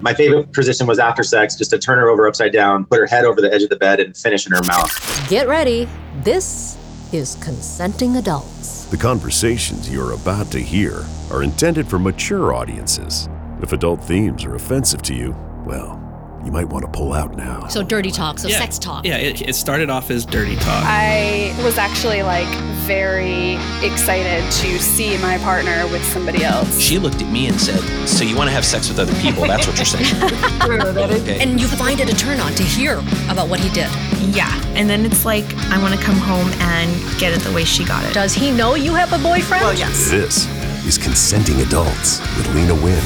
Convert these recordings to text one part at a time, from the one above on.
My favorite position was after sex, just to turn her over upside down, put her head over the edge of the bed, and finish in her mouth. Get ready. This is Consenting Adults. The conversations you're about to hear are intended for mature audiences. If adult themes are offensive to you, well, you might want to pull out now. So dirty talk, so Yeah. sex talk. Yeah, it, it started off as dirty talk. I was actually like very excited to see my partner with somebody else. She looked at me and said, So you want to have sex with other people? That's what you're saying. Okay. And you find it a turn on to hear about what he did. Yeah. And then it's like, I want to come home and get it the way she got it. Does he know you have a boyfriend? Well, yes. This is Consenting Adults with Lena Wynn.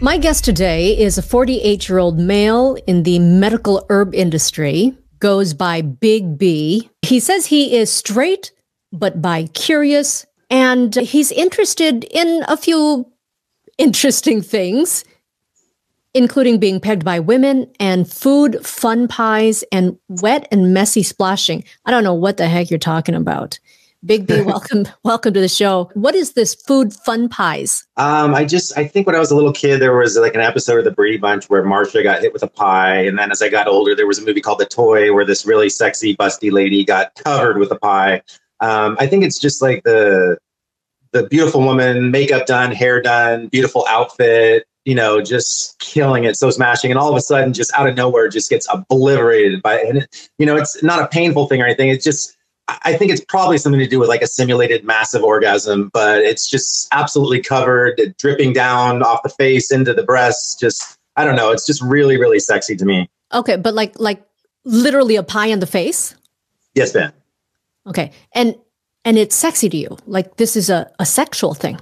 My guest today is a 48 year old male in the medical herb industry, goes by Big B. He says he is straight, but bi curious, and he's interested in a few interesting things, including being pegged by women and food, fun pies, and wet and messy splashing. I don't know what the heck you're talking about. Big B, welcome, welcome to the show. What is this food fun pies? Um, I just, I think when I was a little kid, there was like an episode of the Brady Bunch where Marcia got hit with a pie. And then as I got older, there was a movie called The Toy where this really sexy, busty lady got covered with a pie. Um, I think it's just like the, the beautiful woman, makeup done, hair done, beautiful outfit, you know, just killing it, so smashing. And all of a sudden, just out of nowhere, just gets obliterated by, and it, you know, it's not a painful thing or anything. It's just, I think it's probably something to do with like a simulated massive orgasm, but it's just absolutely covered, dripping down off the face into the breasts. Just, I don't know. It's just really, really sexy to me. Okay, but like like literally a pie in the face. Yes, Ben. Okay, and and it's sexy to you. Like this is a, a sexual thing.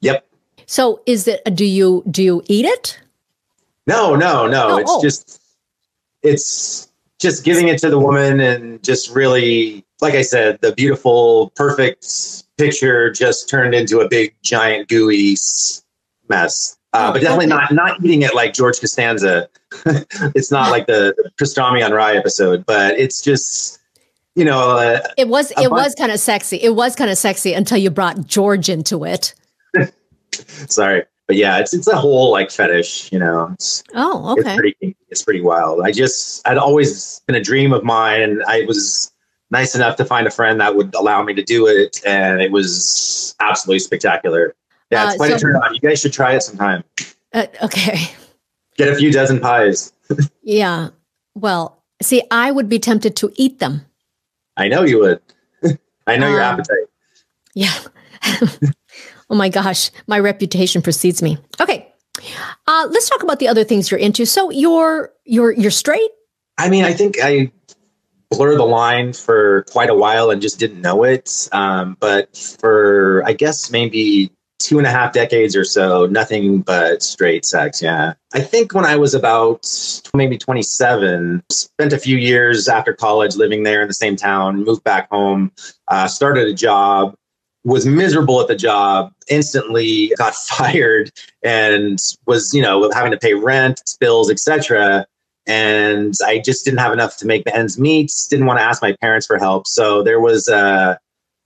Yep. So is it? Do you do you eat it? No, no, no. Oh, it's oh. just, it's just giving it to the woman and just really, like I said, the beautiful, perfect picture just turned into a big, giant, gooey mess. Uh, Oh, but definitely okay. not not eating it like George Costanza. it's not like the, the pastrami on rye episode, but it's just, you know, uh, It was it was kind of sexy. It was kind of sexy until you brought George into it. sorry, but yeah, it's it's a whole like fetish. You know, it's Oh, it's okay. pretty it's pretty wild. I just I'd always been a dream of mine, and I was nice enough to find a friend that would allow me to do it, and it was absolutely spectacular. Yeah, it's Uh, quite a turn on. You guys should try it sometime. Uh, okay. Get a few dozen pies. Yeah. Well, see, I would be tempted to eat them. I know you would. I know your Um, appetite. Yeah. oh my gosh, my reputation precedes me. Okay. Uh, let's talk about the other things you're into. So you're you're you're straight. I mean, I think I blurred the line for quite a while and just didn't know it. Um, but for I guess maybe two and a half decades or so, nothing but straight sex. Yeah. I think when I was about maybe 27, spent a few years after college living there in the same town, moved back home, uh, started a job. Was miserable at the job, instantly got fired, and was, you know, having to pay rent, bills, etc and I just didn't have enough to make the ends meet. Didn't want to ask my parents for help, so there was a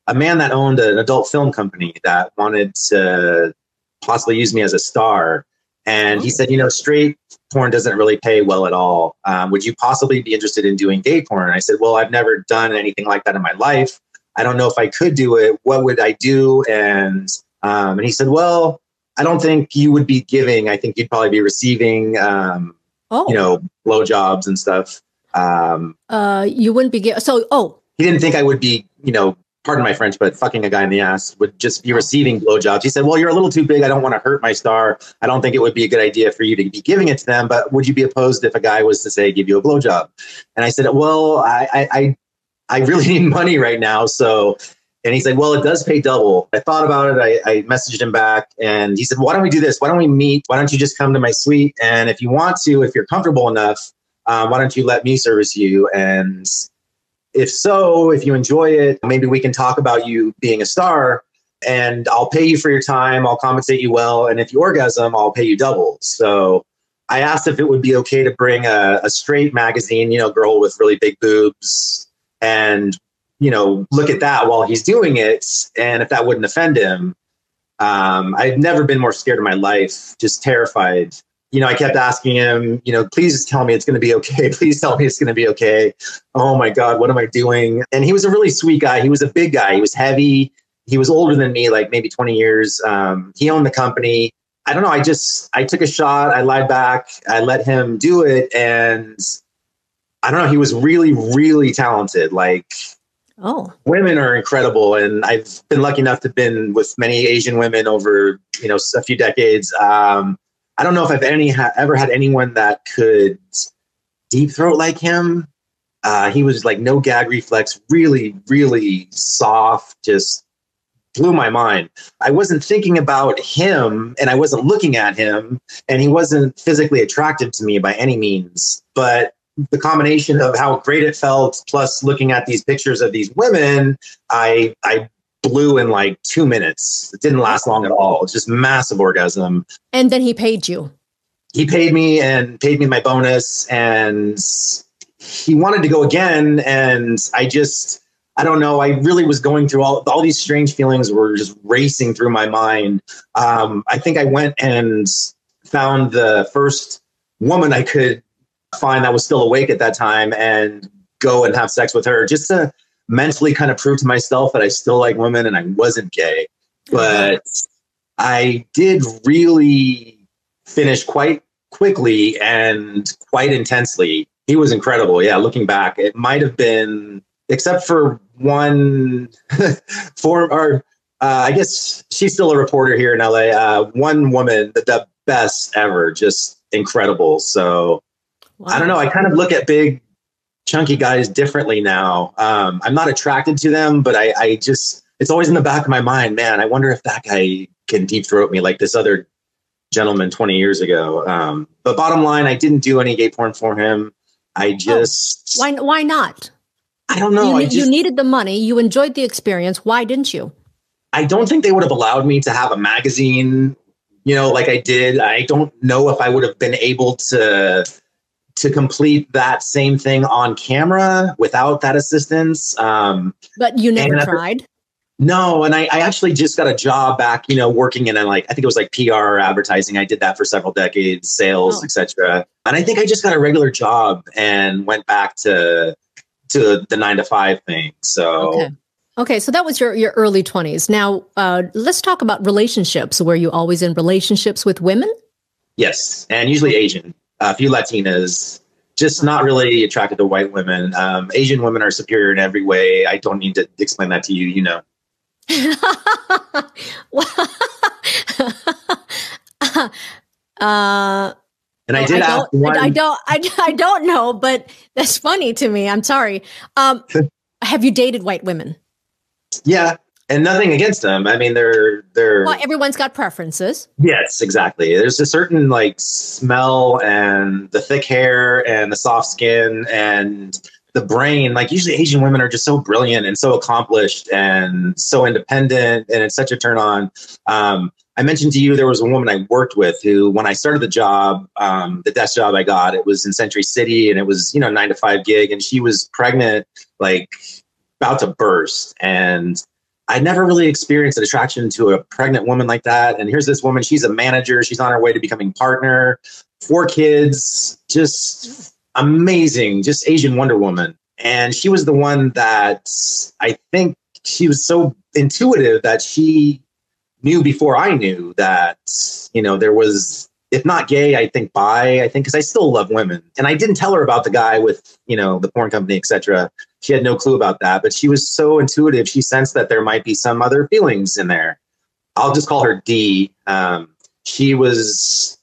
a man that owned an adult film company that wanted to possibly use me as a star, and he said, you know, straight porn doesn't really pay well at all. Um, would you possibly be interested in doing gay porn? And I said, well, I've never done anything like that in my life. I don't know if I could do it. What would I do? And um, and he said, well, I don't think you would be giving. I think you'd probably be receiving. Um, Oh, you know, blowjobs and stuff. Um, uh, you wouldn't be gi- so. Oh, he didn't think I would be, you know, pardon my French, but fucking a guy in the ass would just be receiving blowjobs. He said, "Well, you're a little too big. I don't want to hurt my star. I don't think it would be a good idea for you to be giving it to them. But would you be opposed if a guy was to say give you a blowjob?" And I said, "Well, I, I, I, really need money right now, so." And he said, Well, it does pay double. I thought about it. I, I messaged him back and he said, Why don't we do this? Why don't we meet? Why don't you just come to my suite? And if you want to, if you're comfortable enough, um, why don't you let me service you? And if so, if you enjoy it, maybe we can talk about you being a star and I'll pay you for your time. I'll compensate you well. And if you orgasm, I'll pay you double. So I asked if it would be okay to bring a, a straight magazine, you know, girl with really big boobs and you know, look at that while he's doing it, and if that wouldn't offend him. Um, I've never been more scared in my life, just terrified. You know, I kept asking him, you know, please tell me it's going to be okay. Please tell me it's going to be okay. Oh my God, what am I doing? And he was a really sweet guy. He was a big guy. He was heavy. He was older than me, like maybe 20 years. Um, he owned the company. I don't know. I just, I took a shot. I lied back. I let him do it. And I don't know. He was really, really talented. Like, Oh, women are incredible and i've been lucky enough to have been with many asian women over you know a few decades um, i don't know if i've any ha- ever had anyone that could deep throat like him. Uh, he was like no gag reflex really really soft just blew my mind. I wasn't thinking about him and i wasn't looking at him and he wasn't physically attractive to me by any means. But the combination of how great it felt plus looking at these pictures of these women i i blew in like two minutes. It didn't last long at all. It's just massive orgasm. And then he paid you. he paid me and paid me my bonus and he wanted to go again and i just i don't know i really was going through all all these strange feelings were just racing through my mind. Um, i think i went and found the first woman i could find that was still awake at that time and go and have sex with her just to mentally kind of prove to myself that i still like women and i wasn't gay but i did really finish quite quickly and quite intensely. He was incredible. Yeah, looking back, it might have been, except for one form, or uh, I guess she's still a reporter here in LA. Uh, one woman, the, the best ever, just incredible. So I don't know. I kind of look at big, chunky guys differently now. Um, I'm not attracted to them, but I, I just, it's always in the back of my mind, man. I wonder if that guy can deep throat me like this other gentleman 20 years ago. Um, but bottom line, I didn't do any gay porn for him. I just, Why? Why not? I don't know. you, I you needed the money. You enjoyed the experience. Why didn't you? I don't think they would have allowed me to have a magazine, you know, like I did. I don't know if I would have been able to to complete that same thing on camera without that assistance. Um, But you never I- tried. no, and I, I actually just got a job back, you know, working in a, like I think it was like PR or advertising. I did that for several decades, sales, Oh. etc. And I think I just got a regular job and went back to to the nine to five thing. So Okay. Okay, so that was your your early twenties. Now, uh, let's talk about relationships. Were you always in relationships with women? yes, and usually Asian, a few Latinas. Just not really attracted to white women. Um, Asian women are superior in every way. I don't need to explain that to you. You know. uh, And I Oh, did I ask don't, one. I don't, I, I don't know, but that's funny to me. I'm sorry. Um, have you dated white women? Yeah, and nothing against them. I mean, they're they're Well, everyone's got preferences. yes, exactly. There's a certain like smell and the thick hair and the soft skin and the brain. Like usually, Asian women are just so brilliant and so accomplished and so independent, and it's such a turn on. Um, I mentioned to you there was a woman I worked with who, when I started the job, um, the desk job I got, it was in Century City and it was you know nine to five gig, and she was pregnant, like about to burst, and I never really experienced an attraction to a pregnant woman like that. And here's this woman, she's a manager, she's on her way to becoming partner, four kids, just amazing, just Asian Wonder Woman. And she was the one that I think she was so intuitive that she knew before I knew that, you know, there was, if not gay, I think bi, I think, because I still love women. And I didn't tell her about the guy with, you know, the porn company, etc she had no clue about that, but she was so intuitive. She sensed that there might be some other feelings in there. I'll just call her D. Um, she was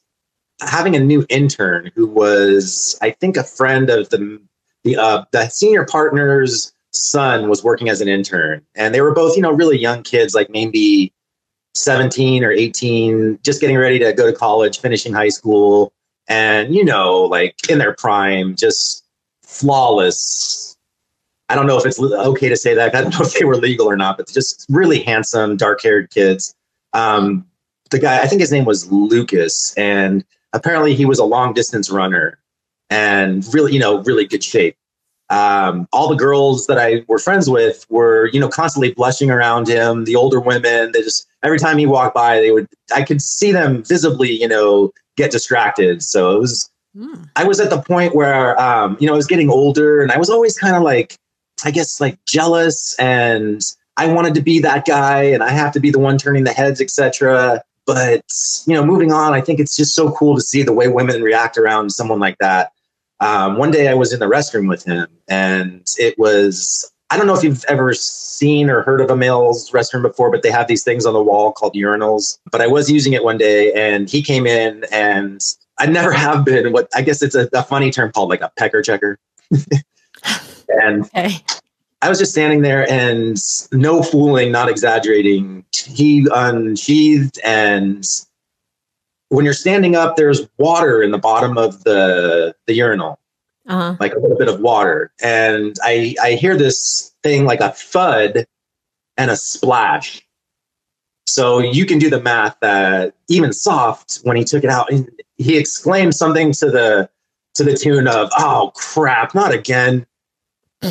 having a new intern who was, I think, a friend of the the uh, the senior partner's son was working as an intern, and they were both, you know, really young kids, like maybe seventeen or eighteen, just getting ready to go to college, finishing high school, and you know, like in their prime, just flawless I don't know if it's okay to say that. I don't know if they were legal or not, but just really handsome, dark haired kids. Um, the guy, I think his name was Lucas, and apparently he was a long distance runner and really, you know, really good shape. um, all the girls that I were friends with were, you know, constantly blushing around him. The older women, they just every time he walked by, they would. I could see them visibly, you know, get distracted. So it was. Mm. I was at the point where, um, you know, I was getting older, and I was always kind of like, I guess, like jealous, and I wanted to be that guy, and I have to be the one turning the heads, etc. But you know, moving on, I think it's just so cool to see the way women react around someone like that um, one day I was in the restroom with him, and it was I don't know if you've ever seen or heard of a male's restroom before, but they have these things on the wall called urinals. But I was using it one day, and he came in, and I never have been what I guess it's a, a funny term called like a pecker checker. and okay. I was just standing there, and no fooling, not exaggerating. He unsheathed and when you're standing up, there's water in the bottom of the the urinal, uh-huh. like a little bit of water, and I I hear this thing like a thud and a splash. So you can do the math that even soft when he took it out, he exclaimed something to the to the tune of "Oh crap, not again!"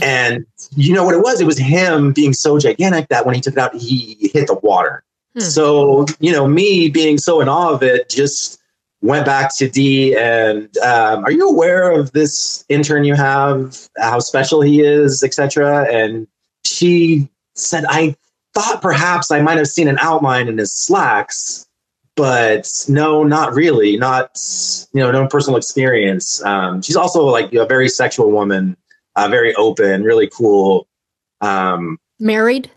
And you know what it was? It was him being so gigantic that when he took it out, he hit the water. Hmm. So, you know, me being so in awe of it just went back to D and um, are you aware of this intern you have, how special he is, etc. And she said, I thought perhaps I might have seen an outline in his slacks, but no, not really. Not, you know, no personal experience. Um, she's also like a very sexual woman, uh, very open, really cool. Um, Married?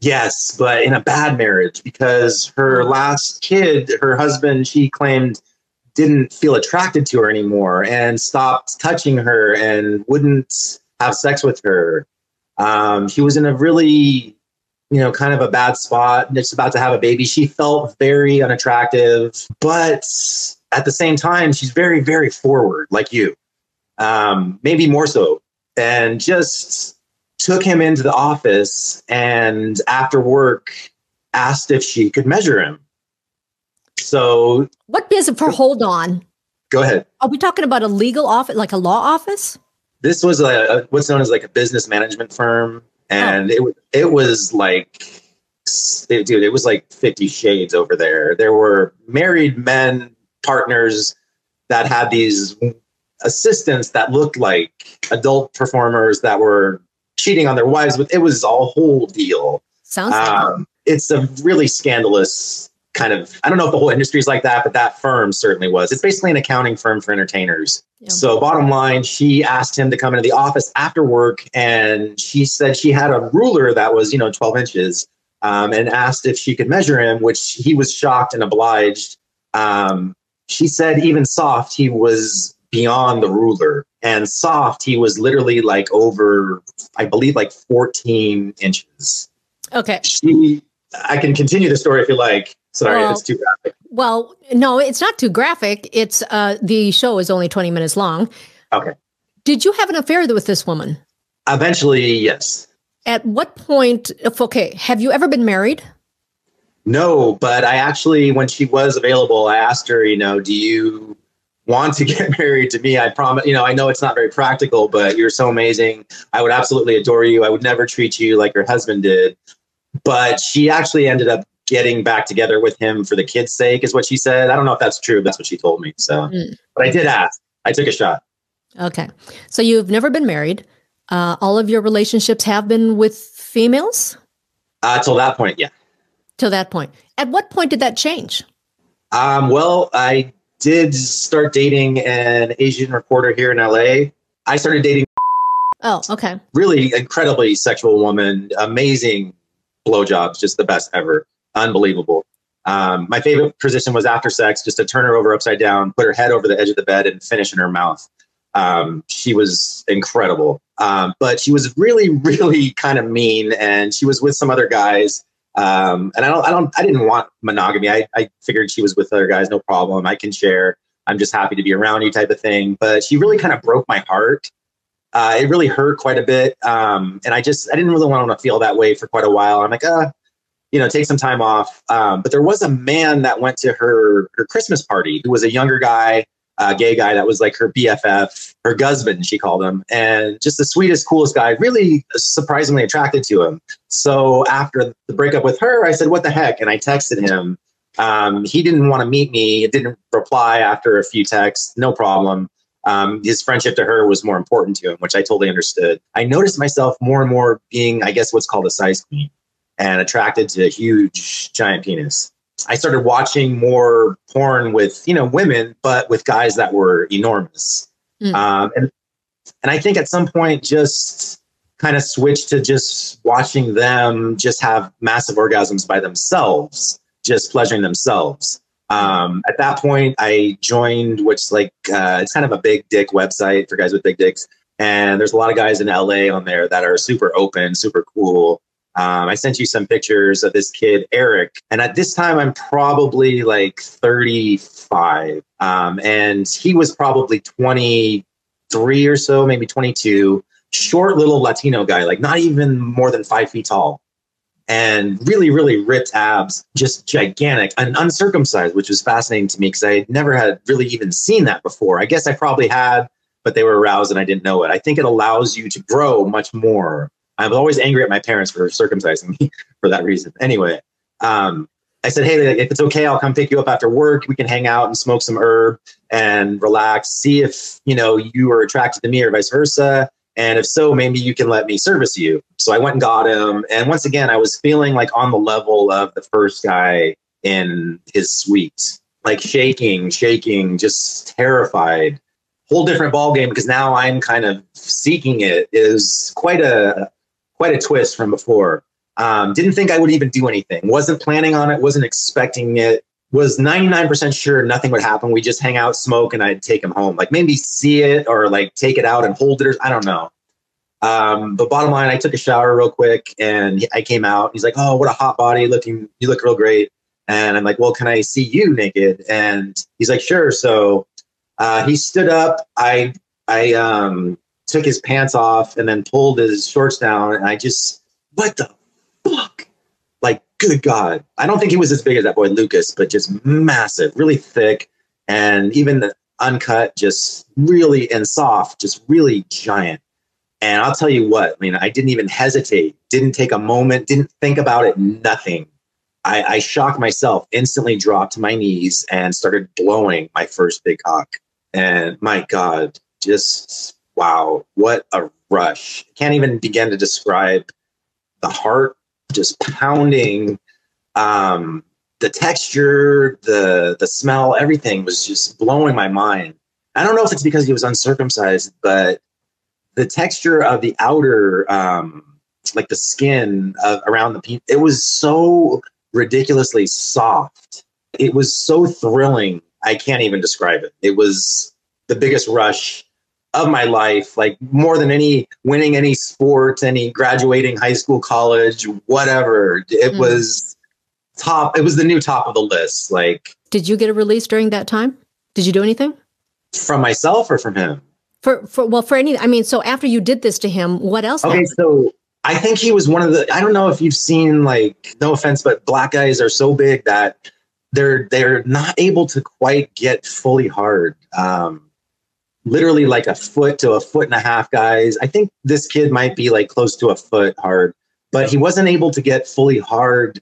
Yes, but in a bad marriage because her last kid, her husband, she claimed didn't feel attracted to her anymore and stopped touching her and wouldn't have sex with her. Um, she was in a really, you know, kind of a bad spot, just about to have a baby. She felt very unattractive, but at the same time, she's very, very forward, like you, um, maybe more so. And just took him into the office and after work asked if she could measure him. So, what business for? Hold on. Go ahead. Are we talking about a legal office, like a law office? This was a, a what's known as like a business management firm, and oh. it it was like, it, dude, it was like Fifty Shades over there. There were married men partners that had these assistants that looked like adult performers that were cheating on their wives, but it was a whole deal. Sounds um, it's a really scandalous kind of I don't know if the whole industry is like that, but that firm certainly was. It's basically an accounting firm for entertainers. Yeah. So bottom line, she asked him to come into the office after work and she said she had a ruler that was, you know, 12 inches um, and asked if she could measure him, which he was shocked and obliged. Um, she said even soft, he was beyond the ruler. And soft he was literally like over i believe like 14 inches. Okay. She i can continue the story if you like. Sorry well, it's too graphic. well no it's not too graphic. It's uh the show is only 20 minutes long. Okay. Did you have an affair with this woman? Eventually yes. At what point okay have you ever been married? No but i actually when she was available i asked her you know do you want to get married to me. I promise, you know, I know it's not very practical, but you're so amazing. I would absolutely adore you. I would never treat you like your husband did. But she actually ended up getting back together with him for the kids' sake, is what she said. I don't know if that's true. but That's what she told me. So, mm. but I did ask. I took a shot. Okay. So you've never been married. Uh, all of your relationships have been with females? Uh, till that point, yeah. Till that point. At what point did that change? Um, well, I did start dating an Asian reporter here in LA. I started dating. Oh, okay. Really incredibly sexual woman, amazing blowjobs, just the best ever, unbelievable. Um, my favorite position was after sex, just to turn her over upside down, put her head over the edge of the bed, and finish in her mouth. Um, she was incredible, um, but she was really, really kind of mean, and she was with some other guys um, and I don't, I don't, I didn't want monogamy. I, I figured she was with other guys, no problem. I can share. I'm just happy to be around you, type of thing. But she really kind of broke my heart. Uh, it really hurt quite a bit. Um, and I just, I didn't really want to feel that way for quite a while. I'm like, uh, you know, take some time off. Um, but there was a man that went to her her Christmas party who was a younger guy. Uh, gay guy that was like her BFF, her husband, she called him, and just the sweetest, coolest guy. Really surprisingly attracted to him. So after the breakup with her, I said, "What the heck?" And I texted him. Um, he didn't want to meet me. It didn't reply after a few texts. No problem. Um, his friendship to her was more important to him, which I totally understood. I noticed myself more and more being, I guess, what's called a size queen and attracted to a huge, giant penis. I started watching more porn with, you know, women, but with guys that were enormous. Mm. Um, and, and I think at some point just kind of switched to just watching them just have massive orgasms by themselves, just pleasuring themselves. Um, at that point, I joined, which like uh, it's kind of a big dick website for guys with big dicks, and there's a lot of guys in LA on there that are super open, super cool. Um, I sent you some pictures of this kid, Eric, and at this time I'm probably like 35, um, and he was probably 23 or so, maybe 22. Short little Latino guy, like not even more than five feet tall and really, really ripped abs, just gigantic and uncircumcised, which was fascinating to me because I had never had really even seen that before. I guess I probably had, but they were aroused and I didn't know it. I think it allows you to grow much more. I was always angry at my parents for circumcising me for that reason. Anyway, um, I said, hey, if it's okay, I'll come pick you up after work. We can hang out and smoke some herb and relax. See if you know you are attracted to me or vice versa. And if so, maybe you can let me service you. So I went and got him. And once again, I was feeling like on the level of the first guy in his suite, like shaking, shaking, just terrified. Whole different ball game because now I'm kind of seeking it is quite a quite a twist from before. Um, didn't think I would even do anything. Wasn't planning on it. Wasn't expecting it was 99% sure nothing would happen. We just hang out, smoke, and I'd take him home. Like maybe see it or like take it out and hold it. Or, I don't know. Um, but bottom line, I took a shower real quick and I came out. He's like, "Oh, what a hot body! Looking, you look real great." And I'm like, "Well, can I see you naked?" And he's like, "Sure." So uh, he stood up. I I um, took his pants off and then pulled his shorts down, and I just, what the fuck? Like, good God. I don't think he was as big as that boy Lucas, but just massive, really thick, and even the uncut, just really and soft, just really giant. And I'll tell you what, I mean, I didn't even hesitate, didn't take a moment, didn't think about it, nothing. I, I shocked myself, instantly dropped to my knees and started blowing my first big cock. And my God, just wow, what a rush. Can't even begin to describe the heart just pounding. Um, the texture, the the smell, everything was just blowing my mind. I don't know if it's because he was uncircumcised, but the texture of the outer, um, like the skin of, around the penis, it was so ridiculously soft. It was so thrilling. I can't even describe it. It was the biggest rush of my life, like more than any winning any sport, any graduating high school, college, whatever. It mm. was top. It was the new top of the list. Like, did you get a release during that time? Did you do anything from myself or from him? For for well, for any. I mean, so after you did this to him, what else? Okay, happened? so I think he was one of the. I don't know if you've seen like, no offense, but black guys are so big that they're they're not able to quite get fully hard. Um, literally like a foot to a foot and a half guys. I think this kid might be like close to a foot hard, but he wasn't able to get fully hard.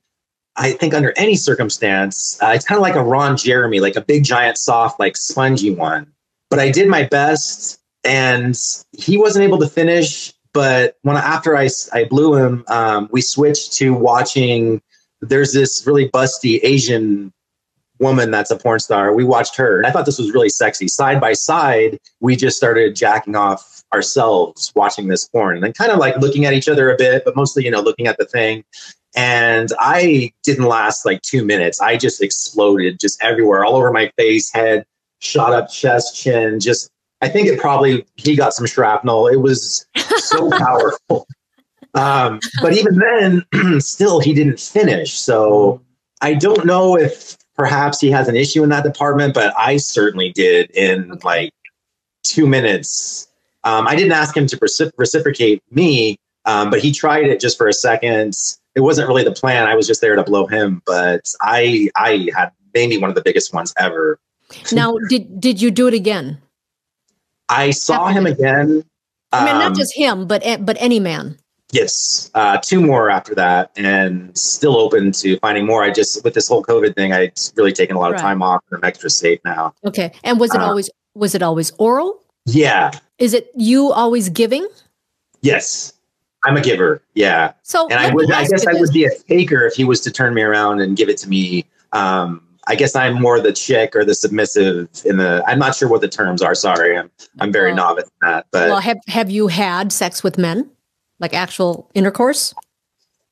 I think under any circumstance, uh, it's kind of like a Ron Jeremy, like a big giant soft, like spongy one. But I did my best, and he wasn't able to finish. But when after I I blew him, um, we switched to watching. There's this really busty Asian woman that's a porn star. We watched her. And I thought this was really sexy. Side by side, we just started jacking off ourselves watching this porn and then kind of like looking at each other a bit, but mostly, you know, looking at the thing. And I didn't last like two minutes. I just exploded just everywhere, all over my face, head, shot up chest, chin. Just, I think it probably, he got some shrapnel. It was so powerful. Um, but even then, still, he didn't finish. So I don't know if perhaps he has an issue in that department, but I certainly did in like two minutes. Um, I didn't ask him to recipro- reciprocate me, um, but he tried it just for a second. It wasn't really the plan. I was just there to blow him, but I I had maybe one of the biggest ones ever. Now, did did you do it again? I saw him again. I mean, not um, just him, but but any man. Yes, uh, two more after that, and still open to finding more. I just with this whole COVID thing, I really taken a lot of time off, and I'm extra safe now. Okay. And was it Uh, always was it always oral? Yeah, Is it you always giving? yes, I'm a giver. Yeah, So and I would, I guess, I would be a taker if he was to turn me around and give it to me. Um, I guess I'm more the chick or the submissive in the. I'm not sure what the terms are. Sorry, I'm I'm very Well- novice in that, but well, have have you had sex with men, like actual intercourse?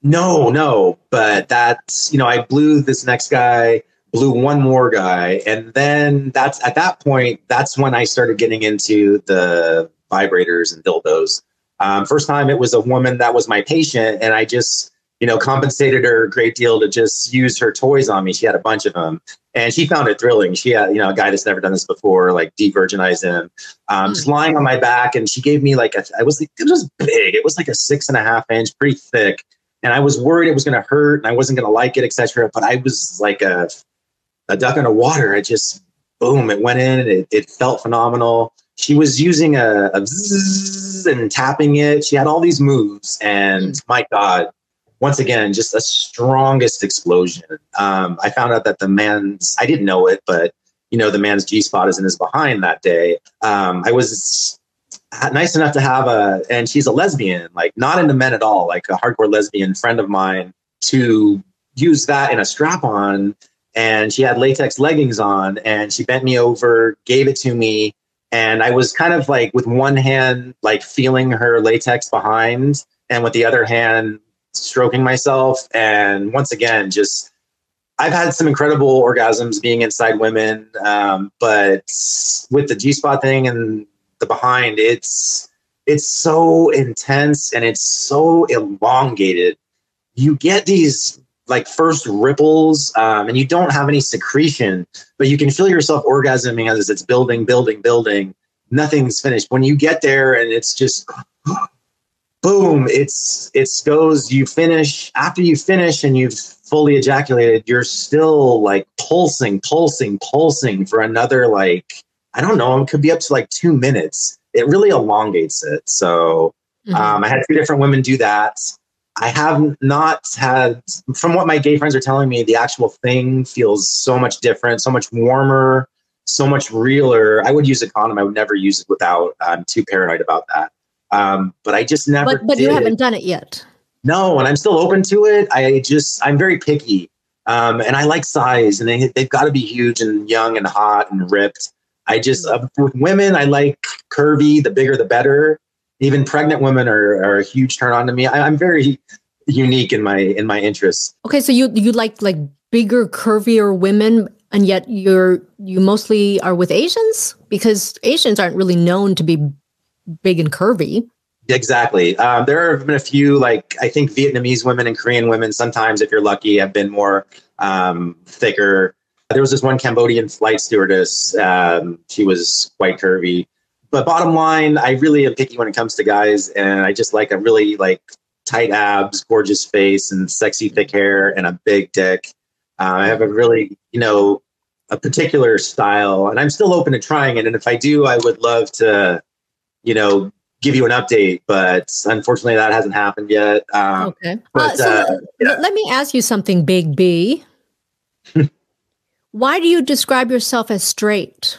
No, no, but that's you know, I blew this next guy, blew one more guy, and then that's at that point, that's when I started getting into the vibrators and dildos. Um, first time it was a woman that was my patient, and I just you know compensated her a great deal to just use her toys on me. She had a bunch of them, and she found it thrilling. She had you know a guy that's never done this before, like de-virginized him, um, just lying on my back, and she gave me like a, I was like it was big, it was like a six and a half inch, pretty thick and I was worried it was going to hurt and I wasn't going to like it, etc. But I was like a a duck in the water. It just boom, it went in and it, it felt phenomenal. She was using a, a and tapping it. She had all these moves, and my God, once again, just the strongest explosion. Um, I found out that the man's I didn't know it, but you know the man's G spot is in his behind that day. Um, I was nice enough to have a and she's a lesbian like not into men at all like a hardcore lesbian friend of mine to use that in a strap on and she had latex leggings on and she bent me over gave it to me and i was kind of like with one hand like feeling her latex behind and with the other hand stroking myself and once again just I've had some incredible orgasms being inside women, um, but with the G spot thing and the behind, it's it's so intense and it's so elongated. You get these like first ripples, um, and you don't have any secretion, but you can feel yourself orgasming as it's building, building, building. Nothing's finished. When you get there and it's just boom, it's it goes. You finish after you finish and you've fully ejaculated. You're still like pulsing, pulsing, pulsing for another like I don't know. It could be up to like two minutes. It really elongates it. So Mhm. um, I had two different women do that. I have not had, from what my gay friends are telling me, the actual thing feels so much different, so much warmer, so much realer. I would use a condom. I would never use it without. I'm too paranoid about that. Um, but I just never. but but you haven't done it yet. No, and I'm still open to it. I just I'm very picky, um, and I like size, and they they've got to be huge and young and hot and ripped. I just uh, with women, I like curvy. The bigger, the better. Even pregnant women are, are a huge turn on to me. I, I'm very unique in my in my interests. Okay, so you you like like bigger, curvier women, and yet you're you mostly are with Asians because Asians aren't really known to be big and curvy. Exactly. Um, there have been a few, like I think Vietnamese women and Korean women. Sometimes, if you're lucky, have been more um, thicker. There was this one Cambodian flight stewardess. Um, she was quite curvy. But bottom line, I really am picky when it comes to guys, and I just like a really like tight abs, gorgeous face, and sexy thick hair, and a big dick. Uh, I have a really, you know, a particular style, and I'm still open to trying it. And if I do, I would love to, you know, give you an update. But unfortunately, that hasn't happened yet. Um, Okay. but, Uh, so uh, l- l- let me ask you something, Big B. Why do you describe yourself as straight?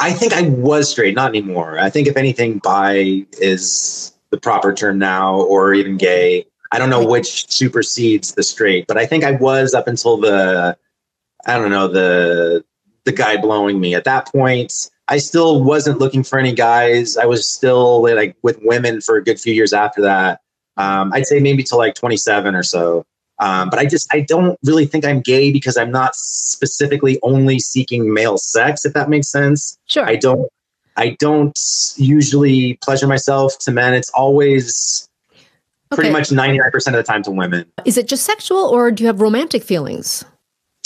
I think I was straight, not anymore. I think if anything, bi is the proper term now, or even gay. I don't know which supersedes the straight, but I think I was up until the, I don't know the the guy blowing me. At that point, I still wasn't looking for any guys. I was still like with women for a good few years after that. Um, I'd say maybe till like 27 or so. Um, but I just I don't really think I'm gay because I'm not specifically only seeking male sex. If that makes sense. Sure. I don't I don't usually pleasure myself to men. It's always pretty much 99% of the time to women. Is it just sexual or do you have romantic feelings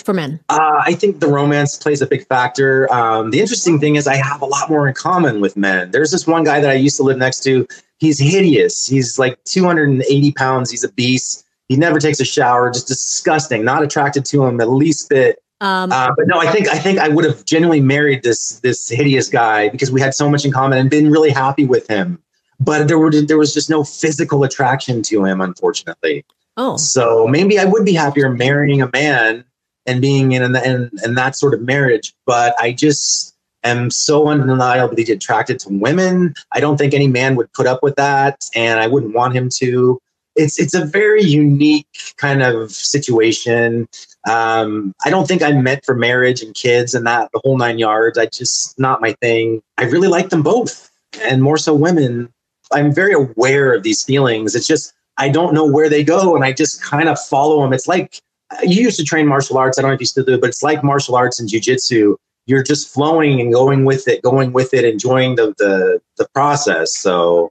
for men? Uh, I think the romance plays a big factor. Um, the interesting thing is I have a lot more in common with men. There's this one guy that I used to live next to. He's hideous. He's like 280 pounds. He's a beast. He never takes a shower. Just disgusting. Not attracted to him the least bit. Um, Uh, but no, I think I think I would have genuinely married this this hideous guy because we had so much in common and been really happy with him. But there were there was just no physical attraction to him, unfortunately. oh, So maybe I would be happier marrying a man and being in in, in that sort of marriage. But I just am so undeniably attracted to women. I don't think any man would put up with that, and I wouldn't want him to. It's it's a very unique kind of situation. Um, I don't think I'm meant for marriage and kids and that the whole nine yards. I just not my thing. I really like them both, and more so women. I'm very aware of these feelings. It's just I don't know where they go, and I just kind of follow them. It's like you used to train martial arts. I don't know if you still do, but it's like martial arts and jujitsu. You're just flowing and going with it, going with it, enjoying the the, the process. So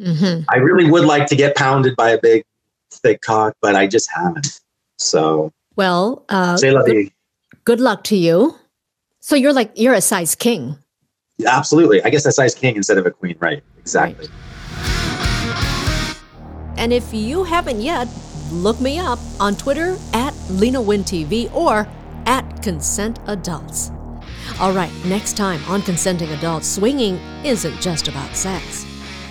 mhm. I really would like to get pounded by a big, thick cock, but I just haven't. So well, uh, vie. good luck to you. So you're like you're a size king. Absolutely. I guess that's size king instead of a queen, right? Exactly. And if you haven't yet, look me up on Twitter at Lena Win TV or at Consent Adults. All right, next time on Consenting Adults, swinging isn't just about sex.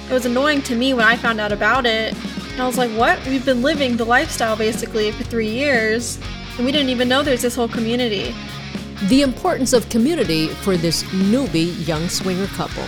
It was annoying to me when I found out about it. And I was like, what? We've been living the lifestyle basically for three years, and we didn't even know there's this whole community. The importance of community for this newbie young swinger couple.